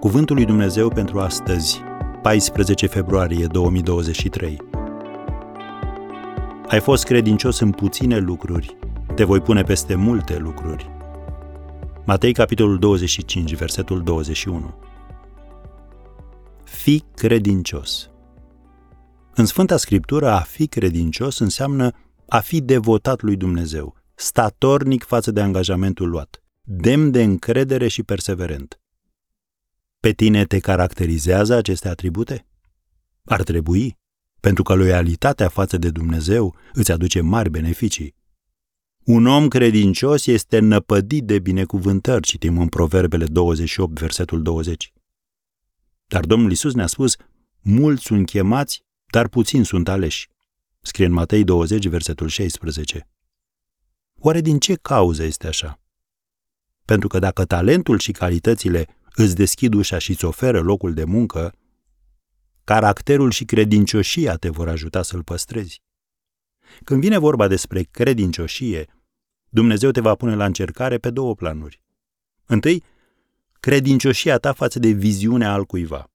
Cuvântul lui Dumnezeu pentru astăzi, 14 februarie 2023. Ai fost credincios în puține lucruri, te voi pune peste multe lucruri. Matei, capitolul 25, versetul 21. Fi credincios. În Sfânta Scriptură, a fi credincios înseamnă a fi devotat lui Dumnezeu, statornic față de angajamentul luat, demn de încredere și perseverent. Pe tine te caracterizează aceste atribute? Ar trebui, pentru că loialitatea față de Dumnezeu îți aduce mari beneficii. Un om credincios este năpădit de binecuvântări, citim în Proverbele 28, versetul 20. Dar Domnul Isus ne-a spus, mulți sunt chemați, dar puțini sunt aleși. Scrie în Matei 20, versetul 16. Oare din ce cauză este așa? Pentru că dacă talentul și calitățile îți deschid ușa și îți oferă locul de muncă, caracterul și credincioșia te vor ajuta să-l păstrezi. Când vine vorba despre credincioșie, Dumnezeu te va pune la încercare pe două planuri. Întâi, credincioșia ta față de viziunea al cuiva.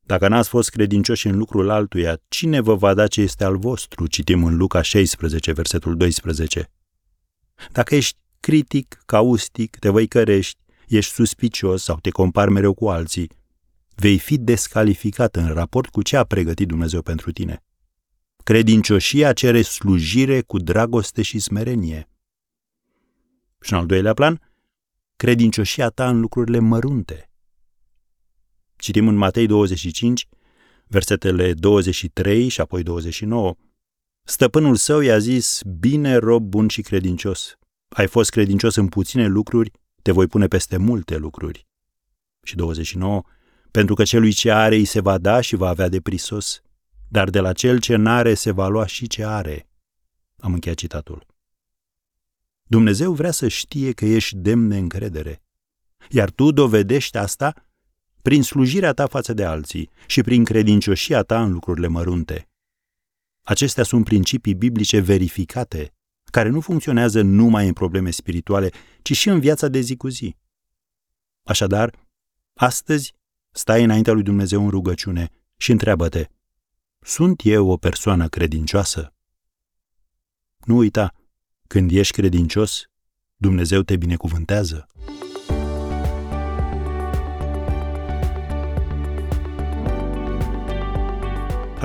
Dacă n-ați fost credincioși în lucrul altuia, cine vă va da ce este al vostru? Citim în Luca 16, versetul 12. Dacă ești critic, caustic, te văicărești, ești suspicios sau te compari mereu cu alții, vei fi descalificat în raport cu ce a pregătit Dumnezeu pentru tine. Credincioșia cere slujire cu dragoste și smerenie. Și în al doilea plan, credincioșia ta în lucrurile mărunte. Citim în Matei 25, versetele 23 și apoi 29. Stăpânul său i-a zis, bine rob bun și credincios. Ai fost credincios în puține lucruri, te voi pune peste multe lucruri. Și 29. Pentru că celui ce are îi se va da și va avea de prisos, dar de la cel ce n-are se va lua și ce are. Am încheiat citatul. Dumnezeu vrea să știe că ești demn de încredere. Iar tu dovedești asta prin slujirea ta față de alții și prin credincioșia ta în lucrurile mărunte. Acestea sunt principii biblice verificate, care nu funcționează numai în probleme spirituale, ci și în viața de zi cu zi. Așadar, astăzi stai înaintea lui Dumnezeu în rugăciune și întreabă-te, sunt eu o persoană credincioasă? Nu uita, când ești credincios, Dumnezeu te binecuvântează.